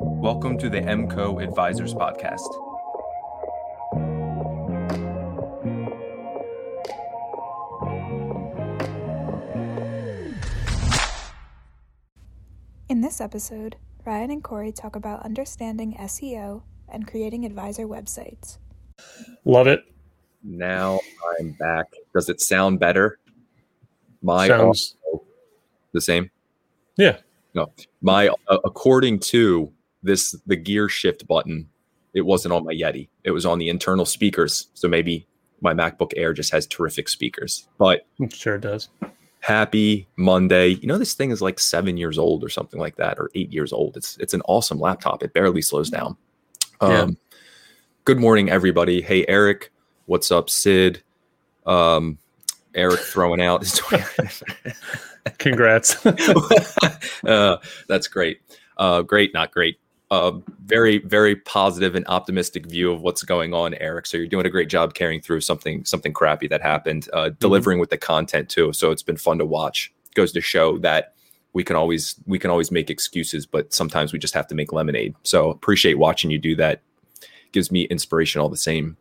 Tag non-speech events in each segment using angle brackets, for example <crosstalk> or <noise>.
Welcome to the MCO Advisors Podcast. In this episode, Ryan and Corey talk about understanding SEO and creating advisor websites. Love it. Now I'm back. Does it sound better? My Sounds the same. yeah. No, my uh, according to this the gear shift button, it wasn't on my Yeti. It was on the internal speakers. So maybe my MacBook Air just has terrific speakers. But I'm sure it does. happy Monday. You know this thing is like seven years old or something like that, or eight years old. It's it's an awesome laptop. It barely slows down. Um, Yeah. Good morning, everybody. Hey, Eric. What's up, Sid? Um, Eric throwing out his <laughs> Congrats. <laughs> uh, that's great. Uh, great, not great. Uh, very, very positive and optimistic view of what's going on, Eric. So you're doing a great job carrying through something, something crappy that happened, uh, delivering with the content too. So it's been fun to watch. Goes to show that we can always, we can always make excuses, but sometimes we just have to make lemonade. So appreciate watching you do that. Gives me inspiration all the same.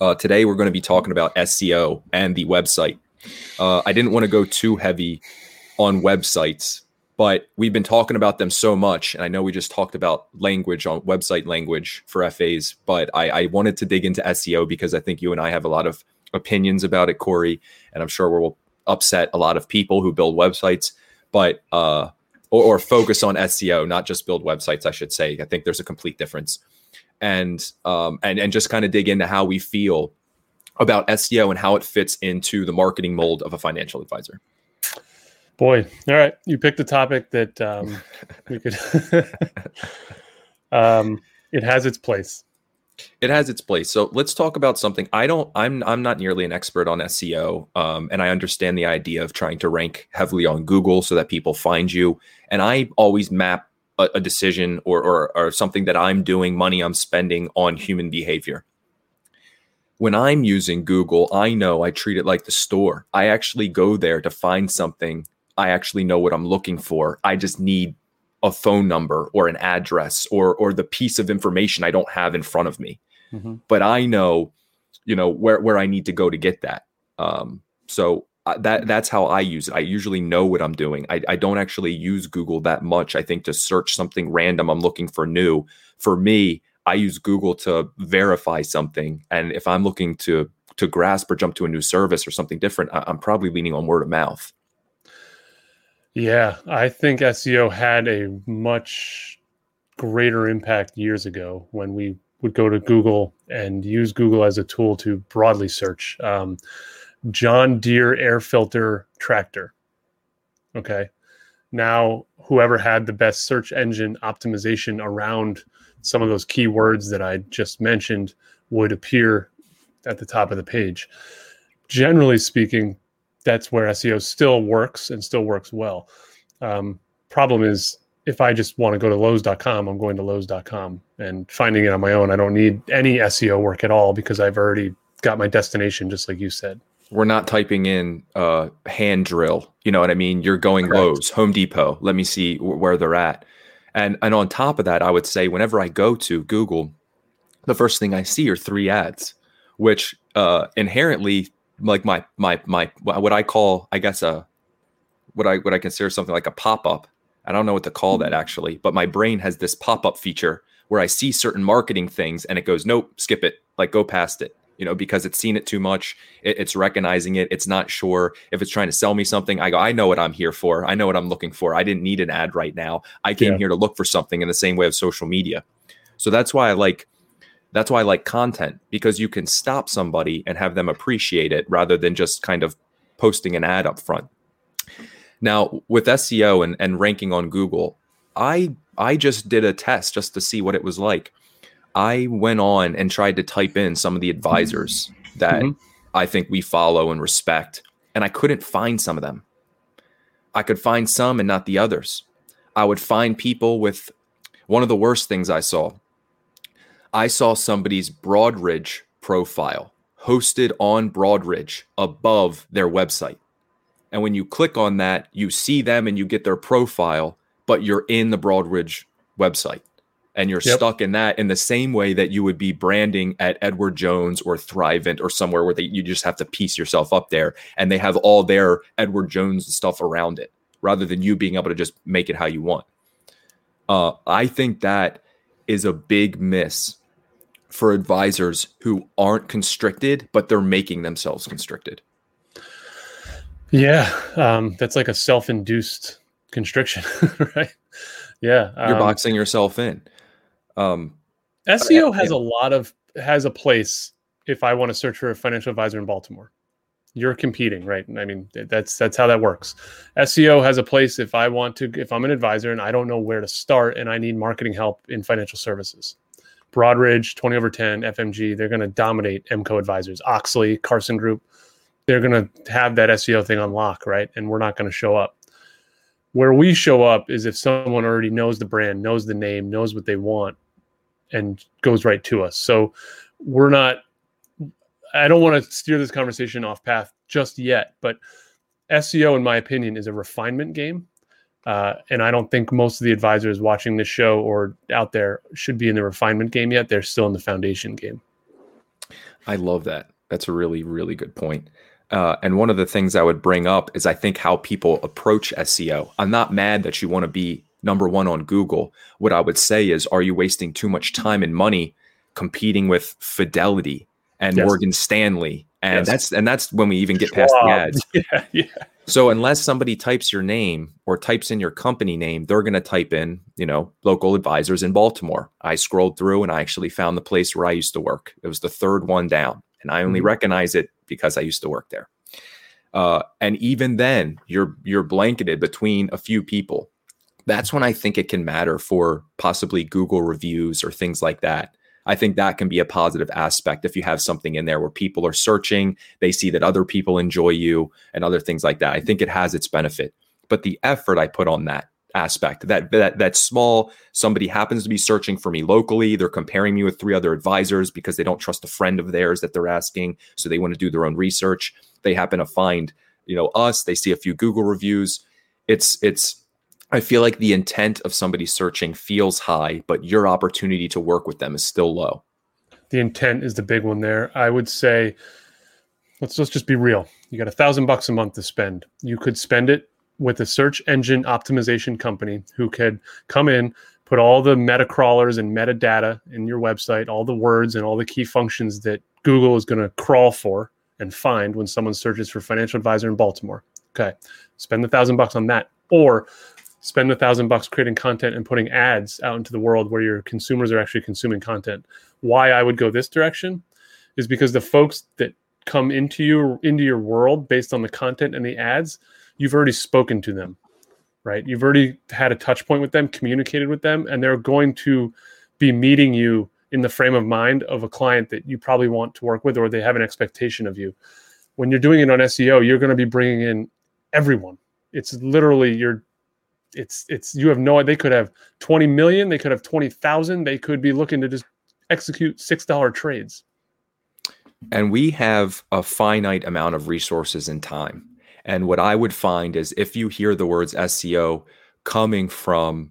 Uh, today we're going to be talking about SEO and the website. Uh, I didn't want to go too heavy on websites, but we've been talking about them so much. And I know we just talked about language on website language for FAs, but I, I wanted to dig into SEO because I think you and I have a lot of opinions about it, Corey. And I'm sure we'll upset a lot of people who build websites, but uh, or, or focus on SEO, not just build websites, I should say. I think there's a complete difference. And um, and and just kind of dig into how we feel about SEO and how it fits into the marketing mold of a financial advisor. Boy, all right. You picked a topic that um, <laughs> we could. <laughs> um, it has its place. it has its place. So let's talk about something. I don't. I'm. I'm not nearly an expert on SEO, um, and I understand the idea of trying to rank heavily on Google so that people find you. And I always map a, a decision or, or or something that I'm doing, money I'm spending on human behavior. When I'm using Google, I know I treat it like the store. I actually go there to find something. I actually know what I'm looking for. I just need a phone number or an address or or the piece of information I don't have in front of me but I know, you know, where where I need to go to get that. Um, so uh, that that's how I use it. I usually know what I'm doing. I, I don't actually use Google that much. I think to search something random, I'm looking for new. For me, I use Google to verify something, and if I'm looking to to grasp or jump to a new service or something different, I, I'm probably leaning on word of mouth. Yeah, I think SEO had a much greater impact years ago when we would go to Google and use Google as a tool to broadly search. Um, John Deere air filter tractor. Okay. Now, whoever had the best search engine optimization around some of those keywords that I just mentioned would appear at the top of the page. Generally speaking, that's where SEO still works and still works well. Um, problem is, if I just want to go to Lowe's.com, I'm going to Lowe's.com and finding it on my own. I don't need any SEO work at all because I've already got my destination, just like you said. We're not typing in uh, hand drill. You know what I mean? You're going Correct. Lowe's, Home Depot. Let me see wh- where they're at. And and on top of that, I would say whenever I go to Google, the first thing I see are three ads, which uh, inherently like my my my what I call I guess a what I what I consider something like a pop up. I don't know what to call that mm-hmm. actually, but my brain has this pop up feature where I see certain marketing things and it goes nope, skip it, like go past it. You know, because it's seen it too much. It, it's recognizing it. It's not sure if it's trying to sell me something. I go, I know what I'm here for. I know what I'm looking for. I didn't need an ad right now. I came Yeah. here to look for something in the same way of social media. So that's why I like that's why I like content because you can stop somebody and have them appreciate it rather than just kind of posting an ad up front. Now, with SEO and, and ranking on Google, I I just did a test just to see what it was like. I went on and tried to type in some of the advisors that Mhm. I think we follow and respect, and I couldn't find some of them. I could find some and not the others. I would find people with one of the worst things I saw. I saw somebody's Broadridge profile hosted on Broadridge above their website. And when you click on that, you see them and you get their profile, but you're in the Broadridge website. and you're Yep. stuck in that in the same way that you would be branding at Edward Jones or Thrivent or somewhere where they, you just have to piece yourself up there and they have all their Edward Jones stuff around it rather than you being able to just make it how you want. Uh, I think that is a big miss for advisors who aren't constricted, but they're making themselves constricted. Yeah, um, that's like a self-induced constriction, <laughs> right? Yeah, You're um, boxing yourself in. Um, SEO has yeah. a lot of has a place if I want to search for a financial advisor in Baltimore. You're competing, right? I mean, that's that's how that works. SEO has a place if I want to if I'm an advisor and I don't know where to start and I need marketing help in financial services. Broadridge, 20 over 10, FMG, they're going to dominate MCO advisors. Oxley, Carson Group, they're going to have that SEO thing on lock, right? And we're not going to show up. Where we show up is if someone already knows the brand, knows the name, knows what they want, and goes right to us. So we're not I don't want to steer this conversation off path just yet, but SEO, in my opinion, is a refinement game. Uh, and I don't think most of the advisors watching this show or out there should be in the refinement game yet. They're still in the foundation game. I love that. That's a really, really good point. Uh, and one of the things I would bring up is I think how people approach SEO. I'm not mad that you want to be number one on Google. What I would say is, are you wasting too much time and money competing with Fidelity and Yes. Morgan Stanley? And Yes. that's and that's when we even get past the ads. <laughs> Yeah, yeah. So unless somebody types your name or types in your company name, they're going to type in, you know, local advisors in Baltimore. I scrolled through and I actually found the place where I used to work. It was the third one down, and I only Mhm. recognize it because I used to work there. Uh, and even then, you're you're blanketed between a few people. That's when I think it can matter for possibly Google reviews or things like that. I think that can be a positive aspect if you have something in there where people are searching, they see that other people enjoy you and other things like that. I think it has its benefit. But the effort I put on that aspect, that that that small somebody happens to be searching for me locally, they're comparing me with three other advisors because they don't trust a friend of theirs that they're asking, so they want to do their own research. They happen to find, you know, us, they see a few Google reviews. It's it's I feel like the intent of somebody searching feels high, but your opportunity to work with them is still low. The intent is the big one there. I would say, let's let's just be real. You got a thousand bucks a month to spend. You could spend it with a search engine optimization company who could come in, put all the meta crawlers and metadata in your website, all the words and all the key functions that Google is going to crawl for and find when someone searches for financial advisor in Baltimore. Okay, spend the thousand bucks on that, or spend a thousand bucks creating content and putting ads out into the world where your consumers are actually consuming content. Why I would go this direction is because the folks that come into you into your world based on the content and the ads, you've already spoken to them, right? You've already had a touch point with them, communicated with them, and they're going to be meeting you in the frame of mind of a client that you probably want to work with or they have an expectation of you. When you're doing it on SEO, you're going to be bringing in everyone. It's literally you're it's it's you have no they could have 20 million they could have 20,000 they could be looking to just execute $6 trades And we have a finite amount of resources and time. And what I would find is if you hear the words SEO coming from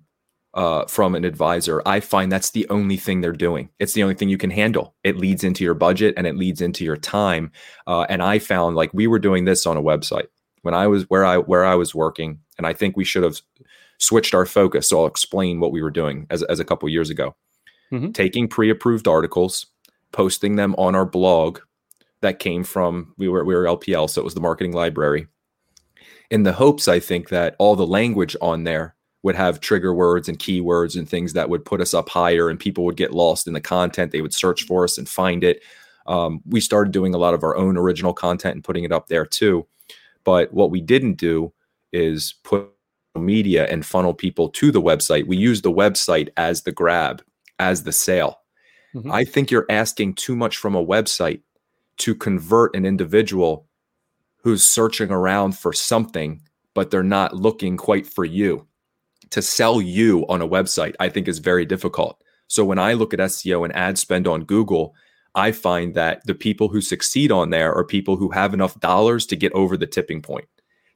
uh, from an advisor, I find that's the only thing they're doing. It's the only thing you can handle. It leads into your budget and it leads into your time. Uh, and I found like we were doing this on a website when I was where I where I was working, and I think we should have switched our focus. So I'll explain what we were doing as as a couple years ago. Mhm. Taking pre-approved articles, posting them on our blog that came from we were we were LPL, so it was the marketing library. In the hopes, I think that all the language on there would have trigger words and keywords and things that would put us up higher, and people would get lost in the content. They would search for us and find it. Um, we started doing a lot of our own original content and putting it up there too. But what we didn't do is put media and funnel people to the website. We use the website as the grab, as the sale. Mhm. I think you're asking too much from a website to convert an individual who's searching around for something, but they're not looking quite for you. To sell you on a website, I think is very difficult. So when I look at SEO and ad spend on Google, I find that the people who succeed on there are people who have enough dollars to get over the tipping point,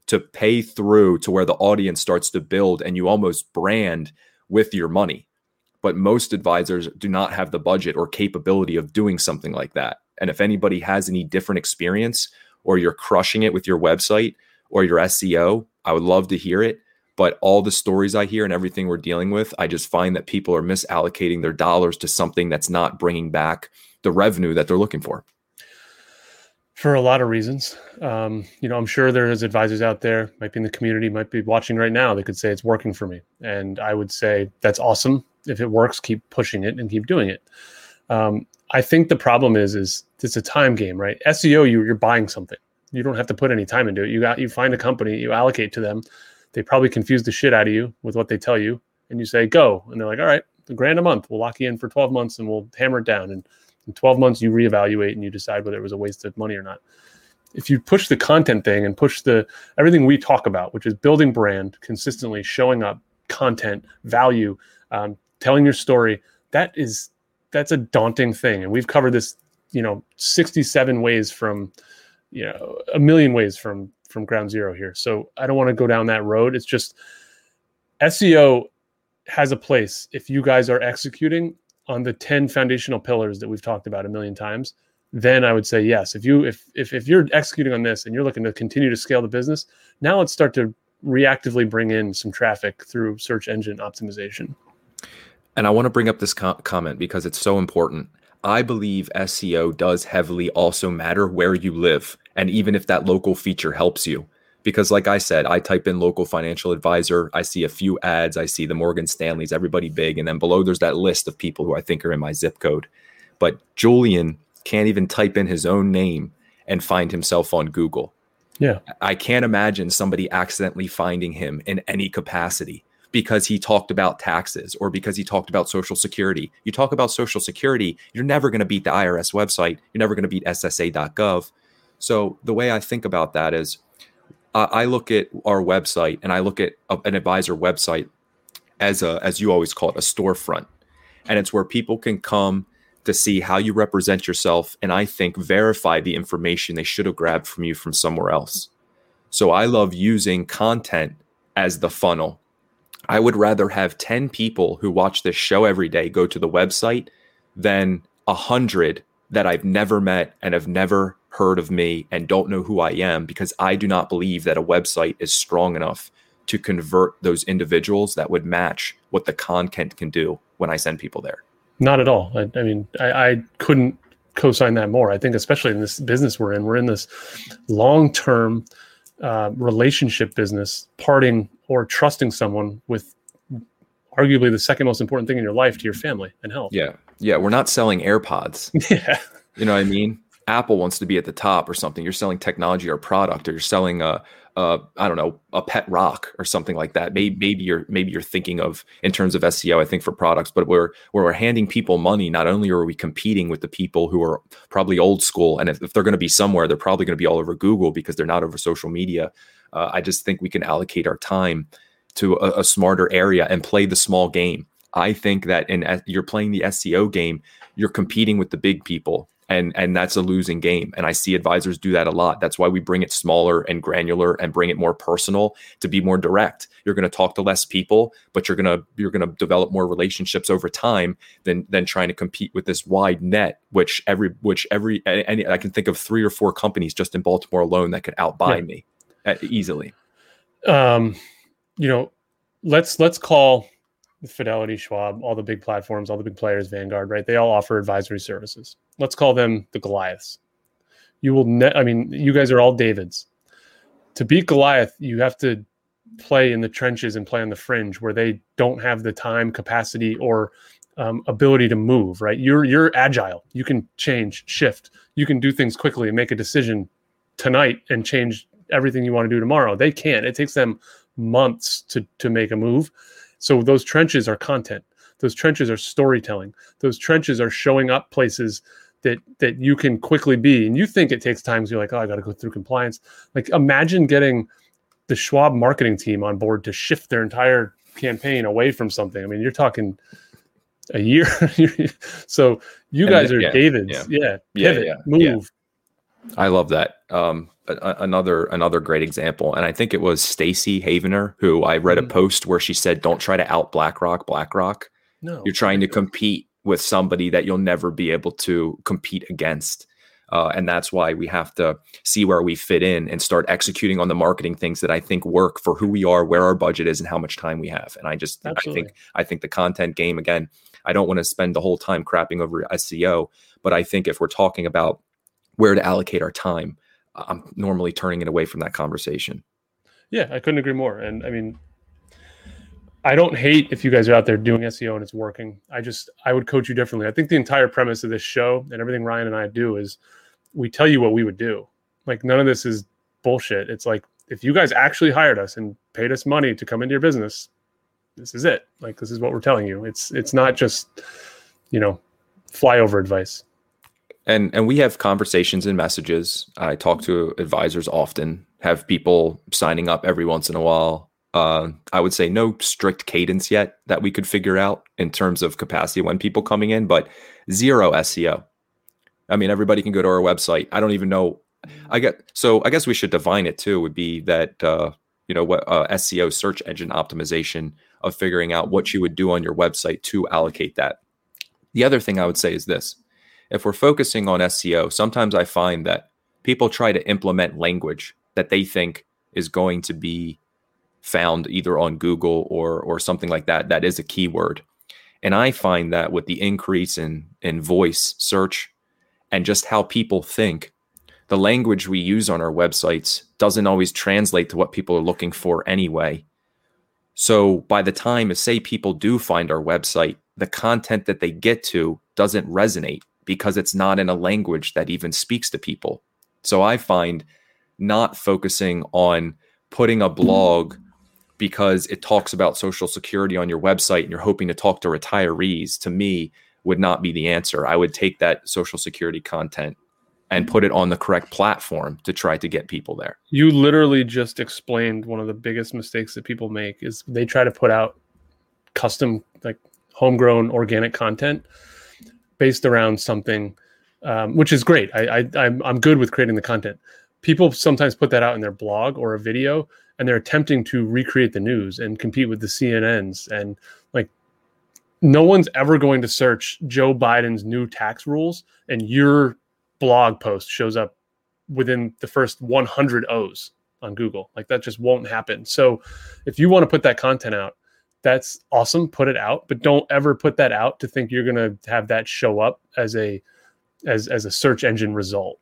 to pay through to where the audience starts to build and you almost brand with your money. but most advisors do not have the budget or capability of doing something like that. And if anybody has any different experience or you're crushing it with your website or your SEO, I would love to hear it. But all the stories I hear and everything we're dealing with, I just find that people are misallocating their dollars to something that's not bringing back the revenue that they're looking for. For a lot of reasons, um, you know, I'm sure there's advisors out there, might be in the community, might be watching right now. They could say it's working for me, and I would say that's awesome. If it works, keep pushing it and keep doing it. Um, I think the problem is, is it's a time game, right? SEO, you, you're buying something. You don't have to put any time into it. You got you find a company, you allocate to them. They probably confuse the shit out of you with what they tell you, and you say go, and they're like, all right, a grand a month. We'll lock you in for 12 months, and we'll hammer it down. And in 12 months, you reevaluate and you decide whether it was a waste of money or not. If you push the content thing and push the everything we talk about, which is building brand, consistently showing up, content, value, um, telling your story, that is that's a daunting thing. And we've covered this, you know, 67 ways from, you know, a million ways from from ground zero here. So I don't want to go down that road. It's just SEO has a place if you guys are executing on the 10 foundational pillars that we've talked about a million times then i would say yes. If you if if, if you're executing on this and you're looking to continue to scale the business now let's start to reactively bring in some traffic through search engine optimization. And i want to bring up this com- comment because it's so important. I believe seo does heavily also matter where you live and even if that local feature helps you because like i said i type in local financial advisor i see a few ads i see the morgan stanleys everybody big and then below there's that list of people who i think are in my zip code. But julian can't even type in his own name and find himself on google. Yeah. I can't imagine somebody accidentally finding him in any capacity because he talked about taxes or because he talked about social security. You talk about social security you're never going to beat the irs website. You're never going to beat ssa.gov so the way i think about that is I look at our website and I look at an advisor website as a as you always call it a storefront, and it's where people can come to see how you represent yourself and I think verify the information they should have grabbed from you from somewhere else. So I love using content as the funnel. I would rather have 10 people who watch this show every day go to the website than a hundred that I've never met and have never heard of me and don't know who I am because I do not believe that a website is strong enough to convert those individuals that would match what the content can do when I send people there. Not at all. I, I mean, I, I couldn't co-sign that more. I think, especially in this business we're in, we're in this long-term uh, relationship business, parting or trusting someone with arguably the second most important thing in your life to your family and health. Yeah, yeah. We're not selling AirPods. <laughs> Yeah, you know what I mean. Apple wants to be at the top or something. You're selling technology or product, or you're selling a, a I don't know, a pet rock or something like that. Maybe maybe you're maybe you're thinking of in terms of SEO. I think for products, but we're where we're handing people money. Not only are we competing with the people who are probably old school, and if, if they're going to be somewhere, they're probably going to be all over Google because they're not over social media. Uh, I just think we can allocate our time to a, a smarter area and play the small game. I think that in you're playing the SEO game, you're competing with the big people and and that's a losing game. And i see advisors do that a lot. That's why we bring it smaller and granular and bring it more personal to be more direct. You're going to talk to less people but you're going to you're going to develop more relationships over time than than trying to compete with this wide net which every which every any i can think of three or four companies just in baltimore alone that could outbuy yeah. me uh, easily. Um you know let's let's call Fidelity, Schwab, all the big platforms, all the big players, Vanguard, right? They all offer advisory services. Let's call them the Goliaths. You will, ne- I mean, you guys are all Davids. To beat Goliath, you have to play in the trenches and play on the fringe where they don't have the time, capacity, or um, ability to move. Right? You're you're agile. You can change, shift. You can do things quickly and make a decision tonight and change everything you want to do tomorrow. They can't. It takes them months to to make a move so those trenches are content. Those trenches are storytelling. Those trenches are showing up places that that you can quickly be. And you think it takes time. So you're like, oh, I got to go through compliance. Like imagine getting the Schwab marketing team on board to shift their entire campaign away from something. I mean, you're talking a year. <laughs> so you and guys are yeah, Davids. Yeah. yeah. Pivot, yeah, move. I love that. Um, another another great example and i think it was stacy havener who i read mm-hmm. a post where she said don't try to out blackrock blackrock No, You're trying to compete with somebody that you'll never be able to compete against. Uh, and that's why we have to see where we fit in and start executing on the marketing things that I think work for who we are, where our budget is, and how much time we have. And I just, Absolutely. I think, I think the content game again. I don't want to spend the whole time crapping over SEO, but I think if we're talking about where to allocate our time, I'm normally turning it away from that conversation. Yeah, I couldn't agree more. And I mean, I don't hate if you guys are out there doing SEO and it's working. I just I would coach you differently. I think the entire premise of this show and everything Ryan and I do is we tell you what we would do. Like none of this is bullshit. It's like if you guys actually hired us and paid us money to come into your business, this is it. Like this is what we're telling you. It's it's not just you know flyover advice. And and we have conversations and messages. I talk to advisors often have people signing up every once in a while. Uh, i would say no strict cadence yet that we could figure out in terms of capacity when people coming in but zero seo i mean everybody can go to our website. I don't even know. I get so i guess we should define it too would be that uh, you know what uh, seo search engine optimization of figuring out what you would do on your website to allocate that. The other thing i would say is this if we're focusing on SEO, sometimes I find that people try to implement language that they think is going to be found either on Google or or something like that that is a keyword. And I find that with the increase in in voice search and just how people think, the language we use on our websites doesn't always translate to what people are looking for anyway. So by the time, say people do find our website, the content that they get to doesn't resonate because it's not in a language that even speaks to people. So I find not focusing on putting a blog because it talks about social security on your website and you're hoping to talk to retirees to me would not be the answer. I would take that social security content and put it on the correct platform to try to get people there. You literally just explained one of the biggest mistakes that people make is they try to put out custom like homegrown organic content based around something um, which is great. I, I I'm, I'm good with creating the content. People sometimes put that out in their blog or a video and they're attempting to recreate the news and compete with the cnn's and like no one's ever going to search joe biden's new tax rules and your blog post shows up within the first 100 o's on google. Like that just won't happen. So if you want to put that content out that's awesome put it out but don't ever put that out to think you're going to have that show up as a as as a search engine result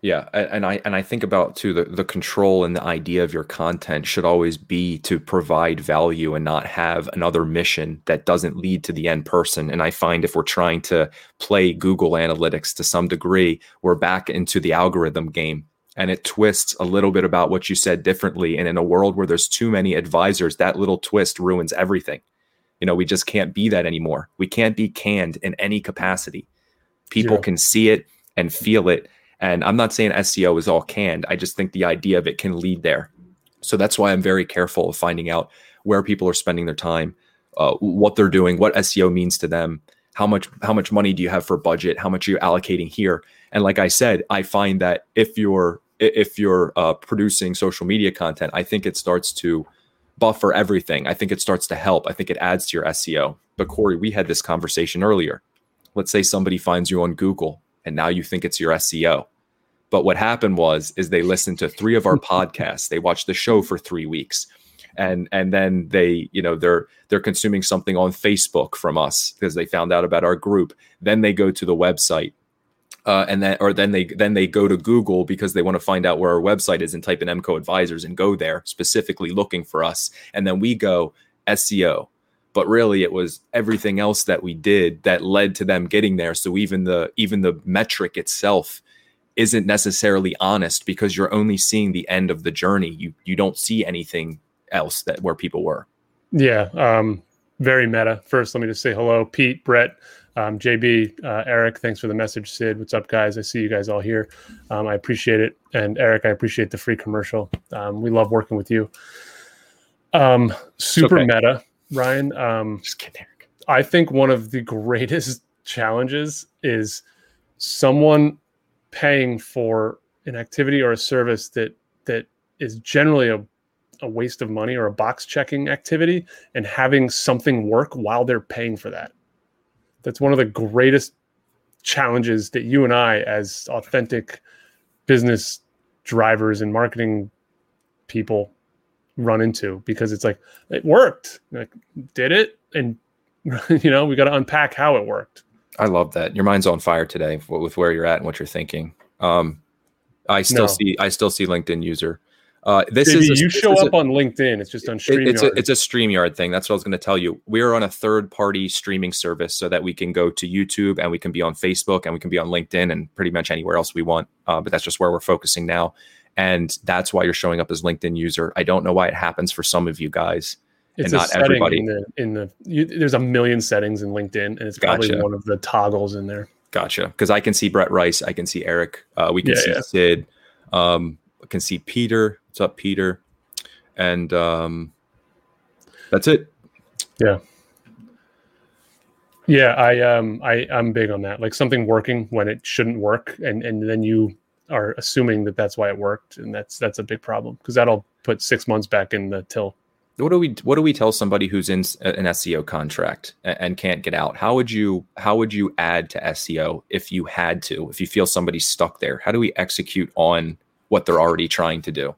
Yeah, and I and I think about too the the control and the idea of your content should always be to provide value and not have another mission that doesn't lead to the end person. And I find if we're trying to play Google Analytics to some degree, we're back into the algorithm game and it twists a little bit about what you said differently. And in a world where there's too many advisors, that little twist ruins everything. You know, we just can't be that anymore. We can't be canned in any capacity. People Zero. can see it and feel it. And I'm not saying SEO is all canned. I just think the idea of it can lead there. So that's why I'm very careful of finding out where people are spending their time, uh, what they're doing, what SEO means to them, how much how much money do you have for budget, how much are you allocating here. And like I said, I find that if you're if you're uh, producing social media content, I think it starts to buffer everything. I think it starts to help. I think it adds to your SEO. But Corey, we had this conversation earlier. Let's say somebody finds you on Google and now you think it's your SEO. But what happened was is they listened to three of our <laughs> podcasts. They watched the show for 3 weeks. And and then they, you know, they're they're consuming something on Facebook from us because they found out about our group. Then they go to the website. Uh, and then or then they then they go to Google because they want to find out where our website is and type in MCO advisors and go there specifically looking for us. And then we go SEO. But really it was everything else that we did that led to them getting there. So even the even the metric itself isn't necessarily honest because you're only seeing the end of the journey. You you don't see anything else that where people were. Yeah, um, very meta. First, let me just say hello, Pete, Brett, um, JB, uh, Eric. Thanks for the message, Sid. What's up, guys? I see you guys all here. Um, I appreciate it, and Eric, I appreciate the free commercial. Um, we love working with you. Um, super okay. meta, Ryan. Um, Just kidding, Eric. I think one of the <laughs> greatest challenges is someone paying for an activity or a service that that is generally a a waste of money or a box checking activity and having something work while they're paying for that. That's one of the greatest challenges that you and I, as authentic business drivers and marketing people, run into because it's like it worked. Like, did it? And <laughs> you know, we got to unpack how it worked. I love that. Your mind's on fire today with where you're at and what you're thinking. Um, I still No. see I still see LinkedIn user. Uh, this is a, you show is a- up on LinkedIn. It's just on StreamYard. it's a it's a StreamYard thing. That's what I was going to tell you. We're on a third party streaming service so that we can go to YouTube and we can be on Facebook and we can be on LinkedIn and pretty much anywhere else we want. Uh, but that's just where we're focusing now, and that's why you're showing up as LinkedIn user. I don't know why it happens for some of you guys. it's and a not everybody. in the in the you, there's a million settings in LinkedIn, and it's probably Gotcha. one of the toggles in there. Gotcha. Because I can see Brett Rice, I can see Eric, uh, we can Yeah, see yeah. Sid, um, I can see Peter. What's up, Peter? And um, that's it. Yeah, Yeah, I um I I'm big on that. Like something working when it shouldn't work, and and then you are assuming that that's why it worked, and that's that's a big problem because that'll put six months back in the till. What do we What do we tell somebody who's in an SEO contract a- and can't get out? How would you How would you add to SEO if you had to? If you feel somebody's stuck there, how do we execute on what they're already trying to do?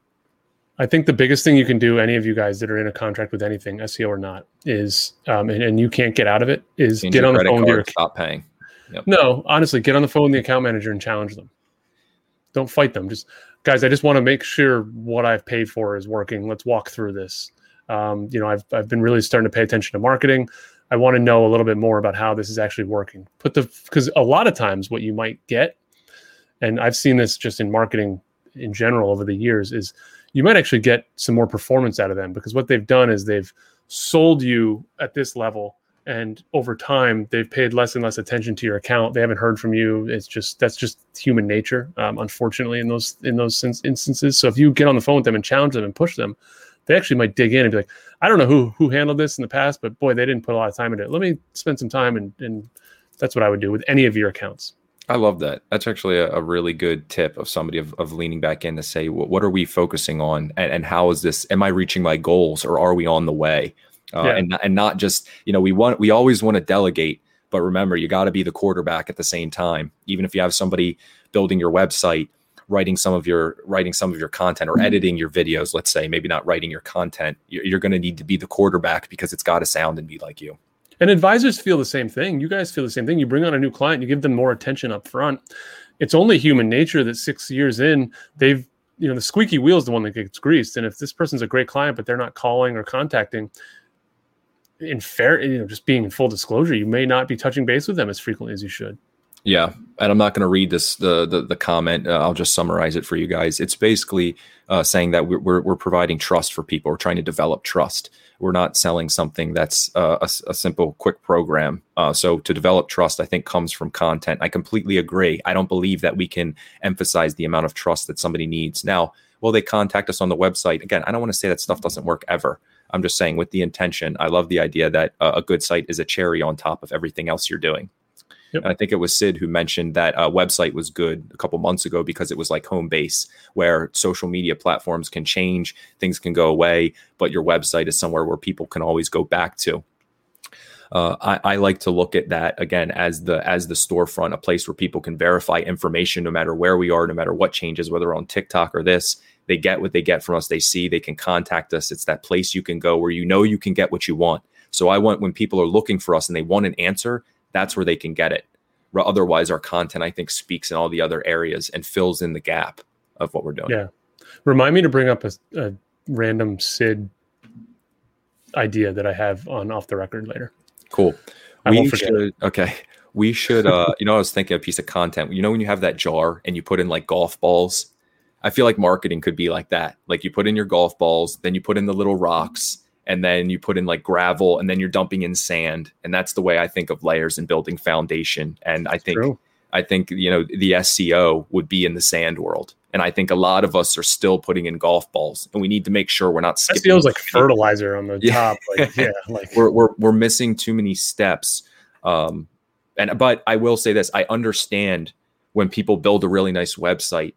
I think the biggest thing you can do, any of you guys that are in a contract with anything, SEO or not, is um, and, and you can't get out of it, is Change get on the phone with your stop paying. No, honestly, get on the phone with the account manager and challenge them. Don't fight them. Just guys, I just want to make sure what I've paid for is working. Let's walk through this. Um, you know, I've I've been really starting to pay attention to marketing. I want to know a little bit more about how this is actually working. Put the because a lot of times what you might get, and I've seen this just in marketing in general over the years, is you might actually get some more performance out of them because what they've done is they've sold you at this level and over time they've paid less and less attention to your account. They haven't heard from you. It's just that's just human nature um, unfortunately in those in those in- instances. So if you get on the phone with them and challenge them and push them they actually might dig in and be like i don't know who who handled this in the past but boy they didn't put a lot of time into it. Let me spend some time and and that's what i would do with any of your accounts I love that. That's actually a, a really good tip of somebody of, of leaning back in to say, what, what are we focusing on, and, and how is this? Am I reaching my goals, or are we on the way? Uh, Yeah. And and not just you know we want we always want to delegate, but remember you got to be the quarterback at the same time. Even if you have somebody building your website, writing some of your writing some of your content, or editing your videos, let's say maybe not writing your content, you're, you're going to need to be the quarterback because it's got to sound and be like you. And advisors feel the same thing. You guys feel the same thing. You bring on a new client, you give them more attention up front. It's only human nature that six years in, they've, you know, the squeaky wheel is the one that gets greased. And if this person's a great client, but they're not calling or contacting, in fair, you know, just being in full disclosure, you may not be touching base with them as frequently as you should. Yeah, and I'm not going to read this the the, the comment. Uh, I'll just summarize it for you guys. It's basically uh, saying that we're, we're we're providing trust for people. We're trying to develop trust. We're not selling something that's uh, a, a simple, quick program. Uh, so to develop trust, I think comes from content. I completely agree. I don't believe that we can emphasize the amount of trust that somebody needs. Now, will they contact us on the website? Again, I don't want to say that stuff doesn't work ever. I'm just saying with the intention. I love the idea that uh, a good site is a cherry on top of everything else you're doing. Yep. And I think it was Sid who mentioned that a website was good a couple months ago because it was like home base, where social media platforms can change, things can go away, but your website is somewhere where people can always go back to. Uh, I, I like to look at that again as the as the storefront, a place where people can verify information no matter where we are, no matter what changes, whether on TikTok or this. They get what they get from us. They see they can contact us. It's that place you can go where you know you can get what you want. So I want when people are looking for us and they want an answer, that's where they can get it. Otherwise, our content I think speaks in all the other areas and fills in the gap of what we're doing. Yeah. Remind me to bring up a, a random Sid idea that I have on off the record later. Cool. I we should okay. We should uh <laughs> you know I was thinking a piece of content. You know when you have that jar and you put in like golf balls? I feel like marketing could be like that. Like you put in your golf balls, then you put in the little rocks, and then you put in like gravel, and then you're dumping in sand. And that's the way I think of layers and building foundation. And I think True. I think you know the SEO would be in the sand world. And I think a lot of us are still putting in golf balls, and we need to make sure we're not That skipping. feels like fertilizer on the Yeah. top. Like, <laughs> yeah, like we're, we're we're missing too many steps um and but i will say this i understand when people build a really nice website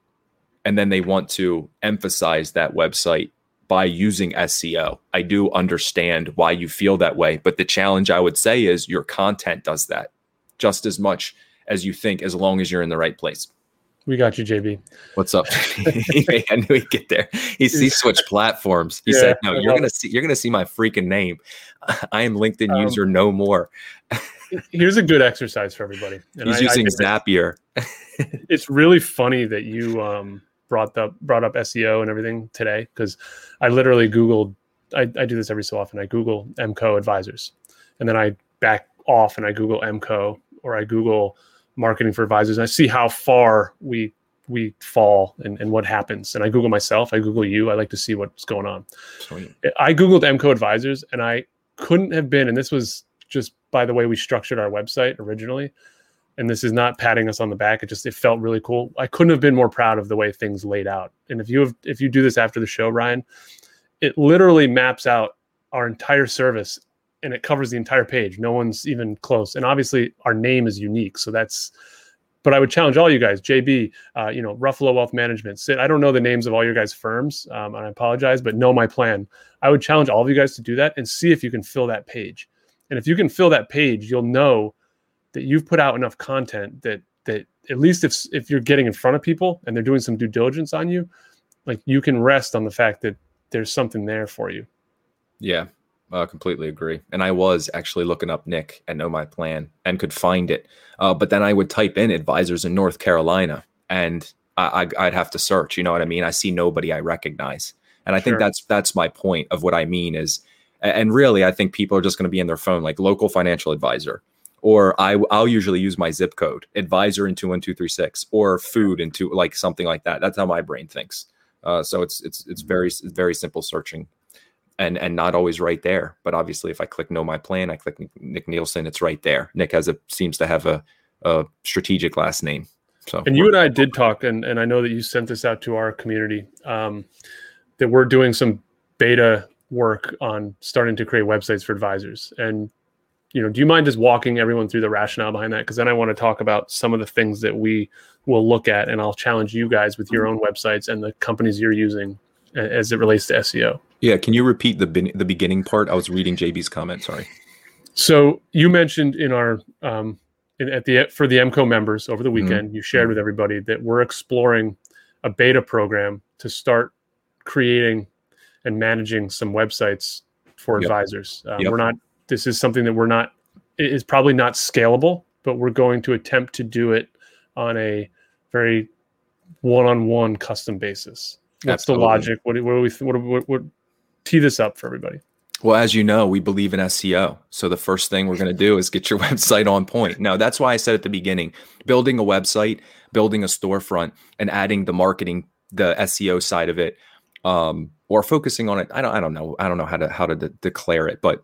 and then they want to emphasize that website by using SEO. I do understand why you feel that way, but the challenge I would say is your content does that just as much as you think, as long as you're in the right place. We got you, JB. What's up? <laughs> <laughs> I knew he'd get there. He, he switched platforms. He yeah, said, "No, you're gonna see. You're gonna see my freaking name. <laughs> I am LinkedIn um, user no more." here's a good exercise for everybody. And He's I, using I Zapier. it's really funny that you um, brought up brought up SEO and everything today because I literally Googled. I, I do this every so often. I Google MCO advisors, and then I back off and I Google MCO or I Google marketing for advisors. And I see how far we we fall and, and what happens. And I Google myself. I Google you. I like to see what's going on. Sweet. I Googled MCO advisors and I couldn't have been, and this was just by the way we structured our website originally and this is not patting us on the back it just it felt really cool i couldn't have been more proud of the way things laid out and if you have if you do this after the show ryan it literally maps out our entire service and it covers the entire page no one's even close and obviously our name is unique so that's but I would challenge all you guys, JB, uh, you know, Ruffalo Wealth Management. Sid. I don't know the names of all your guys' firms, um, and I apologize, but know my plan. I would challenge all of you guys to do that and see if you can fill that page. And if you can fill that page, you'll know that you've put out enough content that that at least if if you're getting in front of people and they're doing some due diligence on you, like you can rest on the fact that there's something there for you. Yeah, I completely agree. And I was actually looking up Nick and know my plan and could find it. Uh, but then I would type in advisors in North Carolina and I, would have to search. You know what I mean? I see nobody I recognize. And I sure. think that's that's my point of what I mean is and really, I think people are just going to be in their phone, like local financial advisor, or I, I'll usually use my zip code, advisor in two one two three six, or food into like something like that. That's how my brain thinks. Uh, so it's it's it's very it's very simple searching, and and not always right there. But obviously, if I click know my plan, I click Nick Nielsen, it's right there. Nick has a seems to have a, a strategic last name. So and you and I did talk, and and I know that you sent this out to our community. Um, that we're doing some beta work on starting to create websites for advisors. And you know, do you mind just walking everyone through the rationale behind that? Because then I want to talk about some of the things that we will look at, and I'll challenge you guys with your own websites and the companies you're using as it relates to SEO. Yeah, can you repeat the the beginning part? I was reading JB's comment. Sorry. So you mentioned in our um, in, at the for the MCO members over the mm-hmm. weekend, mm-hmm. you shared with everybody that we're exploring a beta program to start creating and managing some websites for yep. advisors. Um, yep. We're not. This is something that we're not. It is probably not scalable, but we're going to attempt to do it on a very one-on-one custom basis. That's Absolutely. the logic? What, what do we? What, what, what tee this up for everybody? Well, as you know, we believe in SEO. So the first thing we're going to do is get your <laughs> website on point. Now, that's why I said at the beginning, building a website, building a storefront, and adding the marketing, the SEO side of it um, or focusing on it. I don't, I don't know. I don't know how to how to de- declare it, but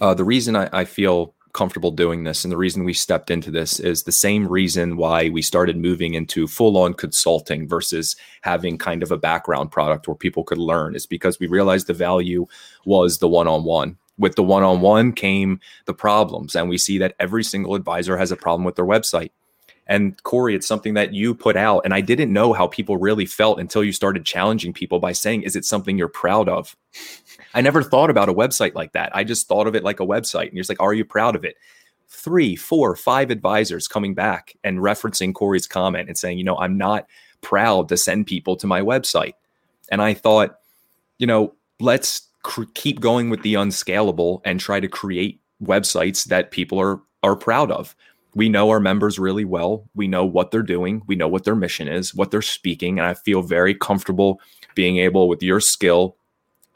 uh, the reason I, I feel comfortable doing this and the reason we stepped into this is the same reason why we started moving into full on consulting versus having kind of a background product where people could learn is because we realized the value was the one on one. With the one on one came the problems. And we see that every single advisor has a problem with their website. And Corey, it's something that you put out. And I didn't know how people really felt until you started challenging people by saying, Is it something you're proud of? I never thought about a website like that. I just thought of it like a website. And you're just like, Are you proud of it? Three, four, five advisors coming back and referencing Corey's comment and saying, You know, I'm not proud to send people to my website. And I thought, you know, let's cr- keep going with the unscalable and try to create websites that people are are proud of we know our members really well. We know what they're doing. We know what their mission is, what they're speaking. And I feel very comfortable being able, with your skill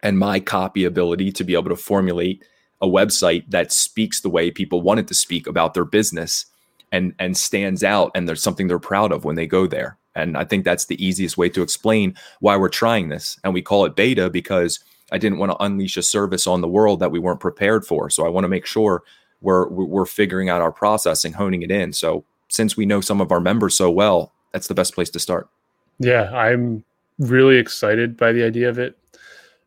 and my copy ability, to be able to formulate a website that speaks the way people want it to speak about their business and, and stands out. And there's something they're proud of when they go there. And I think that's the easiest way to explain why we're trying this. And we call it beta because I didn't want to unleash a service on the world that we weren't prepared for. So I want to make sure we're we're figuring out our process and honing it in. So since we know some of our members so well, that's the best place to start. Yeah, I'm really excited by the idea of it.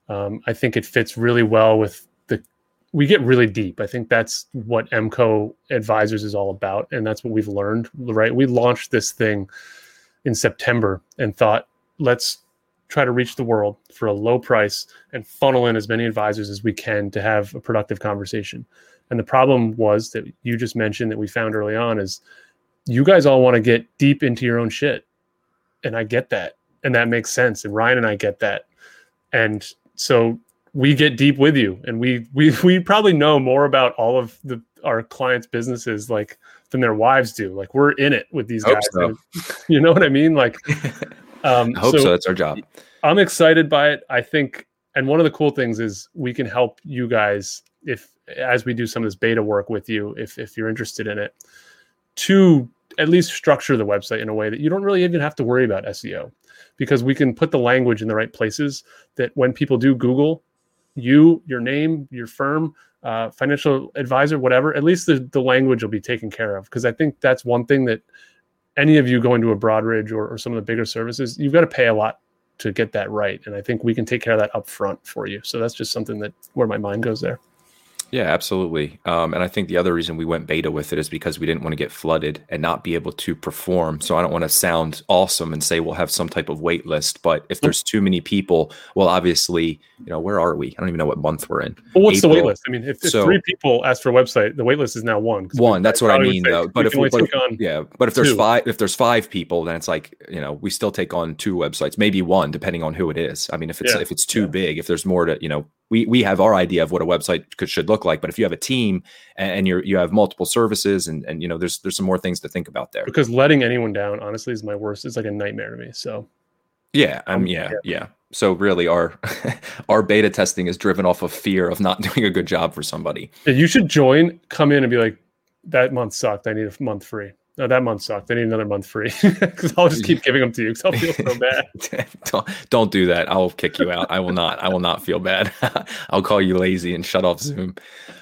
Um, I think it fits really well with the. We get really deep. I think that's what MCO Advisors is all about, and that's what we've learned. Right, we launched this thing in September and thought, let's try to reach the world for a low price and funnel in as many advisors as we can to have a productive conversation. And the problem was that you just mentioned that we found early on is you guys all want to get deep into your own shit. And I get that. And that makes sense. And Ryan and I get that. And so we get deep with you and we we <laughs> we probably know more about all of the our clients' businesses like than their wives do. Like we're in it with these guys. So. <laughs> You know what I mean? Like <laughs> um I hope so, so. That's our job. I'm excited by it. I think and one of the cool things is we can help you guys if as we do some of this beta work with you, if if you're interested in it, to at least structure the website in a way that you don't really even have to worry about SEO because we can put the language in the right places that when people do Google you, your name, your firm, uh, financial advisor, whatever, at least the, the language will be taken care of. Because I think that's one thing that any of you going to a Broadridge or, or some of the bigger services, you've got to pay a lot to get that right. And I think we can take care of that up front for you. So that's just something that where my mind goes there. Yeah, absolutely. Um, and I think the other reason we went beta with it is because we didn't want to get flooded and not be able to perform. So I don't want to sound awesome and say we'll have some type of wait list. But if there's too many people, well, obviously, you know, where are we? I don't even know what month we're in. Well, what's April. the wait list? I mean, if, if so, three people ask for a website, the wait list is now one. One. That's what I mean, though. But if, but if yeah, but if there's two. five, if there's five people, then it's like you know, we still take on two websites, maybe one, depending on who it is. I mean, if it's yeah. if it's too yeah. big, if there's more to you know we we have our idea of what a website could should look like but if you have a team and you're you have multiple services and and you know there's there's some more things to think about there. Because letting anyone down honestly is my worst it's like a nightmare to me so. Yeah um, yeah yeah, yeah. so really our <laughs> our beta testing is driven off of fear of not <laughs> doing a good job for somebody. You should join come in and be like that month sucked i need a month free no, that month sucked. I need another month free <laughs> because I'll just keep giving them to you because I'll feel so <laughs> bad. don't, don't do that. I'll kick you out. I will not. I will not feel bad. <laughs> I'll call you lazy and shut off Zoom.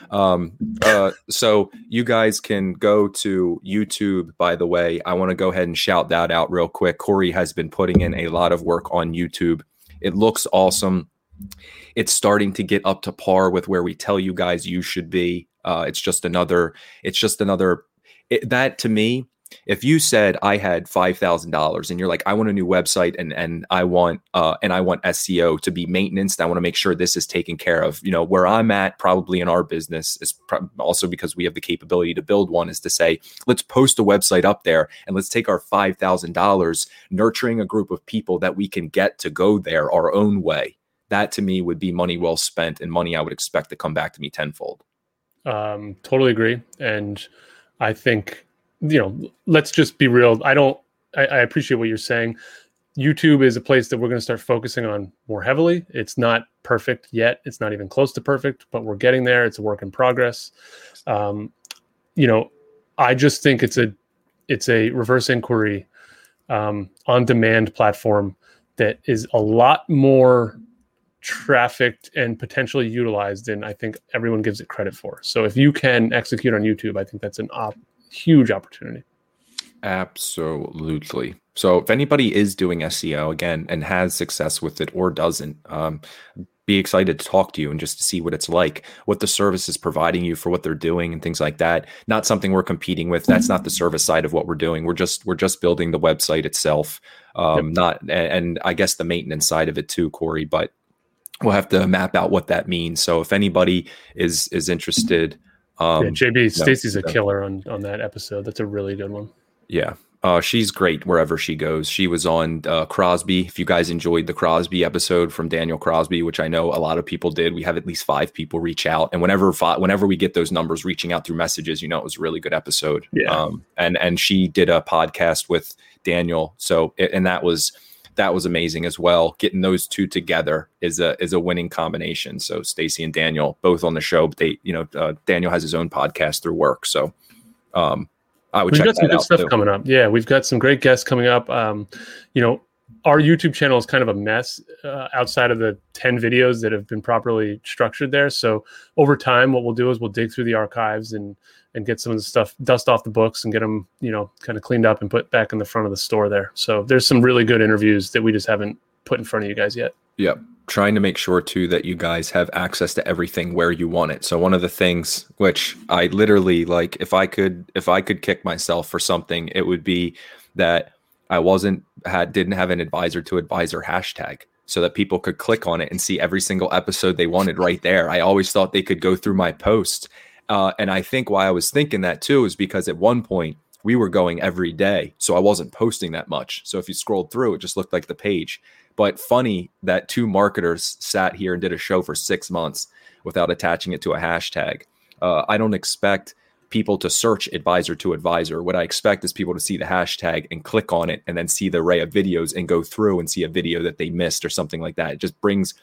Um, uh, so you guys can go to YouTube. By the way, I want to go ahead and shout that out real quick. Corey has been putting in a lot of work on YouTube. It looks awesome. It's starting to get up to par with where we tell you guys you should be. Uh, it's just another. It's just another it, that to me if you said I had five thousand dollars and you're like, I want a new website and and I want uh and I want SEO to be maintenance, I want to make sure this is taken care of. You know, where I'm at, probably in our business, is also because we have the capability to build one, is to say, let's post a website up there and let's take our five thousand dollars, nurturing a group of people that we can get to go there our own way. That to me would be money well spent and money I would expect to come back to me tenfold. Um, totally agree. And I think, you know, let's just be real. I don't, I, I appreciate what you're saying. YouTube is a place that we're going to start focusing on more heavily. It's not perfect yet. It's not even close to perfect, but we're getting there. It's a work in progress. Um, you know, I just think it's a it's a reverse inquiry um, on demand platform that is a lot more trafficked and potentially utilized and I think everyone gives it credit for. So if you can execute on YouTube, I think that's an op- huge opportunity. Absolutely. So if anybody is doing SEO again and has success with it or doesn't, um, be excited to talk to you and just to see what it's like, what the service is providing you for what they're doing and things like that. Not something we're competing with. That's not the service side of what we're doing. We're just we're just building the website itself. Um, yep. Not and, and I guess the maintenance side of it too, Corey. But we'll have to map out what that means. So if anybody is is interested, um, yeah, JB Stacy's a killer on on that episode. That's a really good one. Yeah. Uh, she's great wherever she goes. She was on uh, Crosby. If you guys enjoyed the Crosby episode from Daniel Crosby, which I know a lot of people did, we have at least five people reach out. And whenever whenever we get those numbers reaching out through messages, you know it was a really good episode. Yeah. Um, and and she did a podcast with Daniel. So and that was that was amazing as well. Getting those two together is a is a winning combination. So Stacy and Daniel both on the show, but they you know uh, Daniel has his own podcast through work. So um, I would we've got some good stuff too. coming up. Yeah, we've got some great guests coming up. Um, you know, our YouTube channel is kind of a mess uh, outside of the 10 videos that have been properly structured there. So over time, what we'll do is we'll dig through the archives and and get some of the stuff dust off the books and get them you know kind of cleaned up and put back in the front of the store there so there's some really good interviews that we just haven't put in front of you guys yet yep trying to make sure too that you guys have access to everything where you want it so one of the things which i literally like if i could if i could kick myself for something it would be that i wasn't had didn't have an advisor to advisor hashtag so that people could click on it and see every single episode they wanted right there. I always thought they could go through my posts. Uh, and I think why I was thinking that too is because at one point we were going every day. So I wasn't posting that much. So if you scrolled through, it just looked like the page. But funny that two marketers sat here and did a show for six months without attaching it to a hashtag. Uh, I don't expect people to search advisor to advisor. What I expect is people to see the hashtag and click on it and then see the array of videos and go through and see a video that they missed or something like that. It just brings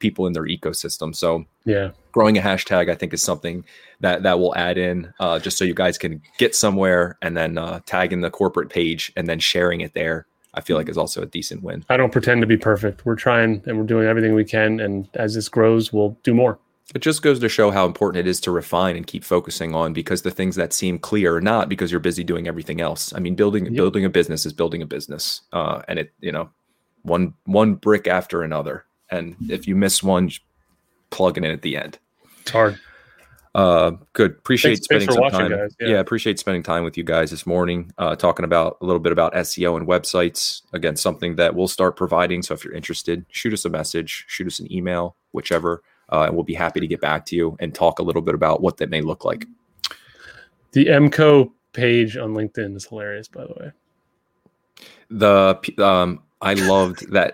people in their ecosystem. So yeah, growing a hashtag I think is something that that will add in uh, just so you guys can get somewhere and then uh, tagging the corporate page and then sharing it there. I feel like is also a decent win. I don't pretend to be perfect. We're trying and we're doing everything we can. And as this grows, we'll do more it just goes to show how important it is to refine and keep focusing on because the things that seem clear are not because you're busy doing everything else. I mean, building yep. building a business is building a business, uh, and it you know one one brick after another, and if you miss one, plug it in at the end. It's hard. Uh, good. Appreciate thanks, spending thanks some watching, time. Guys. Yeah. yeah. appreciate spending time with you guys this morning, uh, talking about a little bit about SEO and websites. Again, something that we'll start providing. So if you're interested, shoot us a message, shoot us an email, whichever uh, and we'll be happy to get back to you and talk a little bit about what that may look like. The MCO page on LinkedIn is hilarious, by the way. The um, I loved that.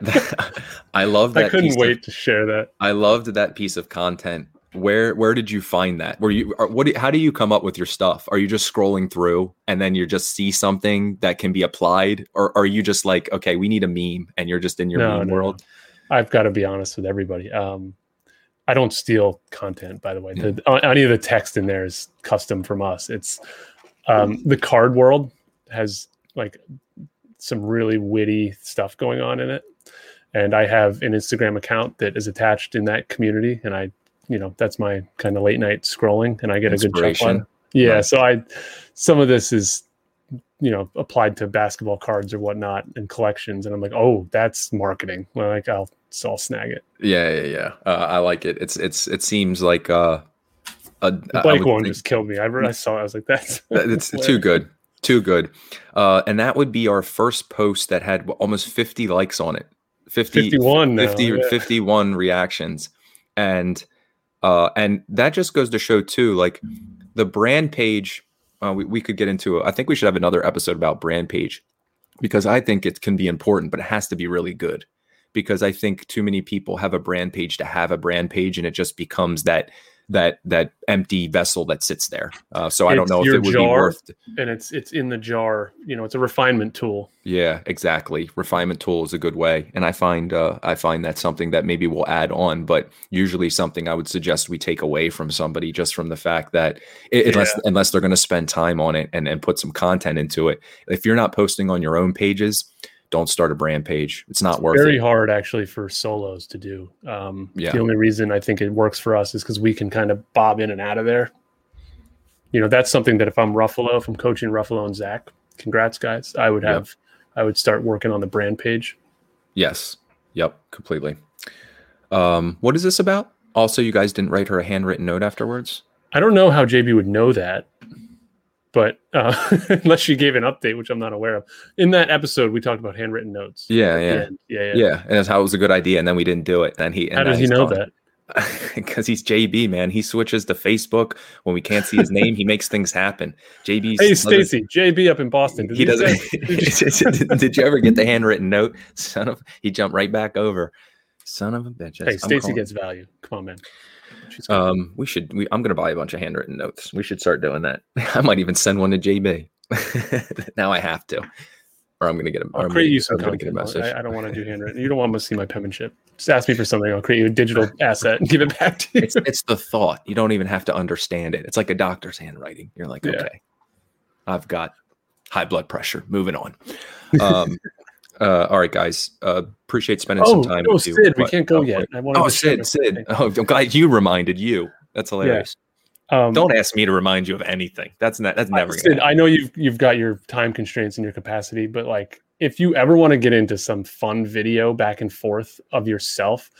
I <laughs> love that. I couldn't wait of, to share that. I loved that piece of content. Where where did you find that? Were you are, what? How do you come up with your stuff? Are you just scrolling through and then you just see something that can be applied, or are you just like, okay, we need a meme, and you're just in your no, meme no, world? No. I've got to be honest with everybody. Um, I don't steal content, by the way. The, any of the text in there is custom from us. It's um, the card world has like some really witty stuff going on in it, and I have an Instagram account that is attached in that community, and I, you know, that's my kind of late night scrolling, and I get a good chuckle. Yeah, right. so I, some of this is you know applied to basketball cards or whatnot and collections and i'm like oh that's marketing well like i'll so I'll snag it. Yeah, yeah, yeah. Uh, I like it. It's it's it seems like uh, a the bike one think, just killed me. I, I saw. It, I was like, that's it's <laughs> too good, too good. Uh, and that would be our first post that had almost 50 likes on it. 50, 51, 50, yeah. 51 reactions, and uh, and that just goes to show too, like the brand page. Uh, we, we could get into. I think we should have another episode about brand page because I think it can be important, but it has to be really good because I think too many people have a brand page to have a brand page, and it just becomes that that that empty vessel that sits there. Uh, so I don't know if it would be worth. And it's it's in the jar. You know, it's a refinement tool. Yeah, exactly. Refinement tool is a good way, and I find uh, I find that's something that maybe we'll add on, but usually something I would suggest we take away from somebody just from the fact that it, yeah. unless unless they're going to spend time on it and and put some content into it, if you're not posting on your own pages don't start a brand page. It's not it's worth very it. hard actually for solos to do. Um, yeah. The only reason I think it works for us is because we can kind of bob in and out of there. You know, that's something that if I'm Ruffalo, if I'm coaching Ruffalo and Zach, congrats guys, I would have, yep. I would start working on the brand page. Yes. Yep. Completely. Um, what is this about? Also, you guys didn't write her a handwritten note afterwards. I don't know how JB would know that but uh, <laughs> unless she gave an update, which I'm not aware of. In that episode, we talked about handwritten notes. Yeah, yeah, yeah, yeah, yeah. And that's how it was a good idea, and then we didn't do it. And he, and how does he know that? <laughs> Because he's JB, man. He switches to Facebook when we can't see his name. He makes things happen. JB. <laughs> Hey, Stacy. JB up in Boston. Did he, doesn't. did you ever get the handwritten note? Son of. He jumped right back over. Son of a bitch. Hey, Stacy gets value. Come on, man. Um, we should. We, I'm going to buy a bunch of handwritten notes. We should start doing that. <laughs> I might even send one to JB. <laughs> now I have to, or I'm going to get a. I'll create you some content. I, I, don't want to do handwritten. You don't want to see my penmanship. Just ask me for something. I'll create you a digital <laughs> asset and give it back to you. It's, it's, the thought. You don't even have to understand it. It's like a doctor's handwriting. You're like, yeah. okay, I've got high blood pressure. Moving on. Um, uh, all right, guys. Uh, appreciate spending oh, some time no, with you. Sid, we can't go oh, yet. I oh, Sid, Sid. Oh, I'm glad you reminded you. That's hilarious. Yeah. Um, Don't ask me to remind you of anything. That's not. That's never. Sid, I know you've you've got your time constraints and your capacity, but like, if you ever want to get into some fun video back and forth of yourself,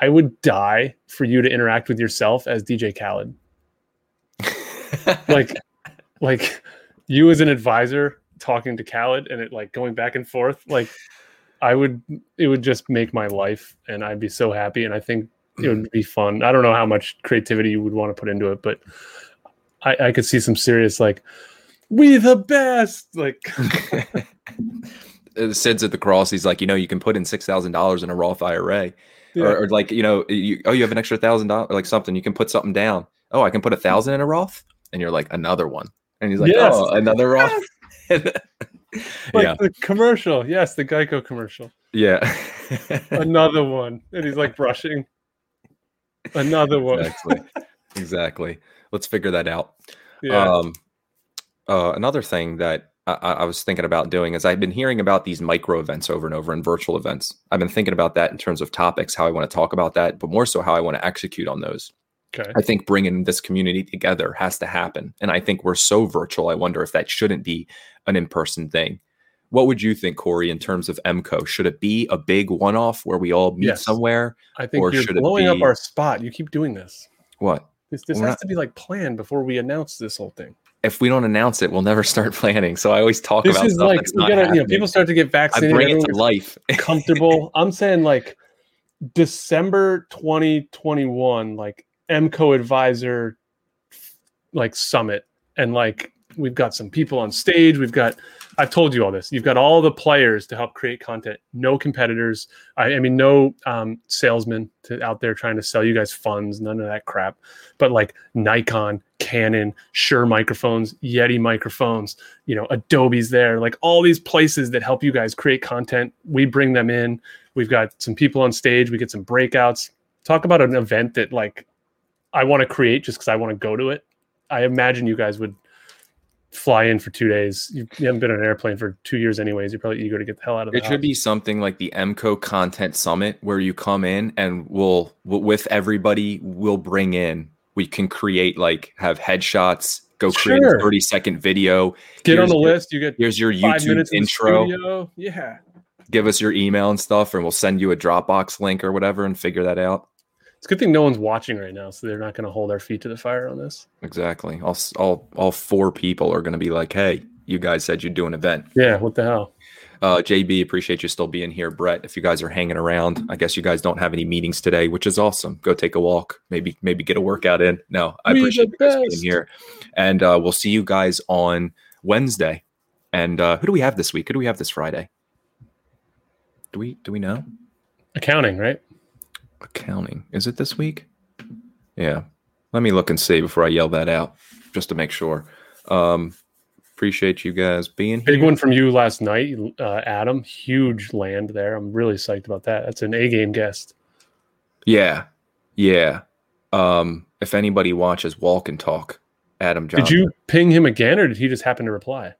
I would die for you to interact with yourself as DJ Khaled. <laughs> like, like you as an advisor talking to Khaled and it like going back and forth. Like I would it would just make my life and I'd be so happy and I think it would be fun. I don't know how much creativity you would want to put into it, but I, I could see some serious like we the best like <laughs> Sid's at the cross. He's like, you know, you can put in six thousand dollars in a Roth IRA, Yeah. or, or like, you know, you, oh, you have an extra thousand dollars, like something. You can put something down. Oh, I can put a thousand in a Roth, and you're like another one, and he's like, Yes. oh, another Roth. <laughs> like yeah, the commercial. Yes, the Geico commercial. yeah. <laughs> Another one. And he's like brushing. Another one. exactly, exactly. Let's figure that out. Yeah. Um, uh, another thing that I, I I was thinking about doing is I've been hearing about these micro events over and over and virtual events. I've been thinking about that in terms of topics, how I want to talk about that, but more so how I want to execute on those. Okay. I think bringing this community together has to happen. And I think we're so virtual. I wonder if that shouldn't be an in person thing. What would you think, Corey, in terms of MCO? Should it be a big one off where we all meet Yes. somewhere? I think or you're blowing up our spot. You keep doing this. What? This, this has not- to be like planned before we announce this whole thing. If we don't announce it, we'll never <laughs> start planning. So I always talk This about is like gotta, you know, people start to get I vaccinated. bring it to life. <laughs> comfortable. I'm saying like December 2021, like MCO advisor like summit. And like we've got some people on stage. We've got I've told you all this. You've got all the players to help create content. No competitors. I, I mean, no um, salesmen to, out there trying to sell you guys funds. None of that crap. But like Nikon, Canon, Shure microphones, Yeti microphones. You know, Adobe's there. Like all these places that help you guys create content. We bring them in. We've got some people on stage. We get some breakouts. Talk about an event that like I want to create just because I want to go to it. I imagine you guys would fly in for two days. You, you haven't been on an airplane for two years, anyways. You're probably eager to get the hell out of the It should be something like the MCO Content Summit, where you come in and we'll, we'll with everybody, we'll bring in. We can create like have headshots, go create Sure. a thirty second video. Get on the your- list. You get Here's your YouTube minutes in the intro. Yeah, Give us your email and stuff, and we'll send you a Dropbox link or whatever, and figure that out. It's a good thing no one's watching right now, so they're not going to hold our feet to the fire on this. Exactly. All all all four people are going to be like, "Hey, you guys said you'd do an event." Yeah, what the hell? Uh, JB, appreciate you still being here. Brett, if you guys are hanging around, I guess you guys don't have any meetings today, which is awesome. Go take a walk, maybe maybe get a workout in. No, I the appreciate you guys being here, and uh, we'll see you guys on Wednesday. And uh, who do we have this week? Who do we have this Friday? Do we do we know? Accounting, right? Accounting is it this week? Yeah, let me look and see before I yell that out, just to make sure. Um, appreciate you guys being here. Big one from you last night, uh, Adam. Huge land there. I'm really psyched about that. That's an A game guest. Yeah, yeah. Um, if anybody watches Walk and Talk, Adam Johnson. Did you ping him again, or did he just happen to reply?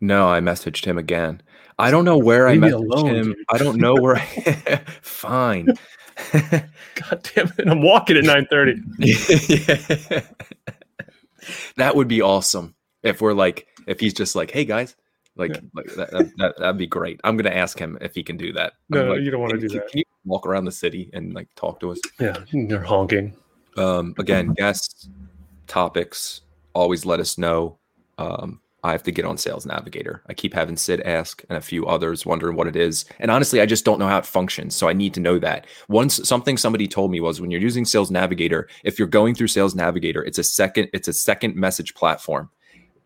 No, I messaged him again. I don't know where I Leave me messaged alone, him. dude. I don't know where. I... <laughs> Fine. <laughs> God damn it! I'm walking at 9:30. Yeah. <laughs> that would be awesome if we're like if he's just like, hey guys, like, Yeah. like that, that, that'd be great. I'm gonna ask him if he can do that. No, like, you don't want to do can- that. Can you walk around the city and like talk to us? Yeah, they're honking. um, again, guests, topics, always let us know. Um, I have to get on Sales Navigator. I keep having Sid ask and a few others wondering what it is. And honestly, I just don't know how it functions. So I need to know that. Once something somebody told me was when you're using Sales Navigator, if you're going through Sales Navigator, it's a second, it's a second message platform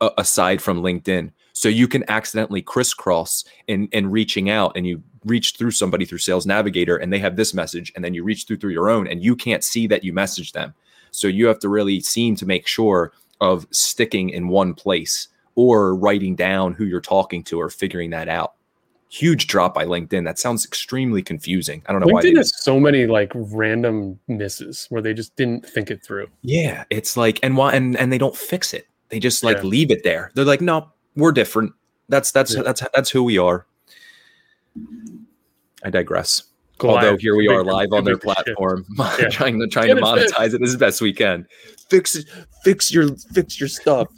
uh, aside from LinkedIn. So you can accidentally crisscross in, in reaching out and you reach through somebody through Sales Navigator and they have this message and then you reach through through your own and you can't see that you message them. So you have to really seem to make sure of sticking in one place or writing down who you're talking to or figuring that out. Huge drop by LinkedIn. That sounds extremely confusing. I don't know why. LinkedIn has so many like random misses where they just didn't think it through. yeah, it's like and why and and they don't fix it. They just like Yeah. leave it there. They're like, no, we're different. That's that's Yeah. that's that's who we are. I digress. Goliath, Although here we are live on their platform, <laughs> Yeah. <laughs> trying to trying Get to it monetize it as best we can. Fix it, fix your fix your stuff.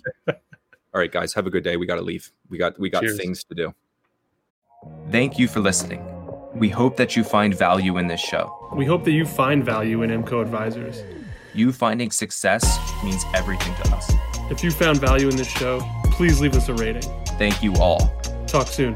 All right, guys, have a good day. We got to leave. We got we got Cheers. things to do. Thank you for listening. We hope that you find value in this show. We hope that you find value in MCO advisors. You finding success means everything to us. If you found value in this show, please leave us a rating. Thank you all. Talk soon.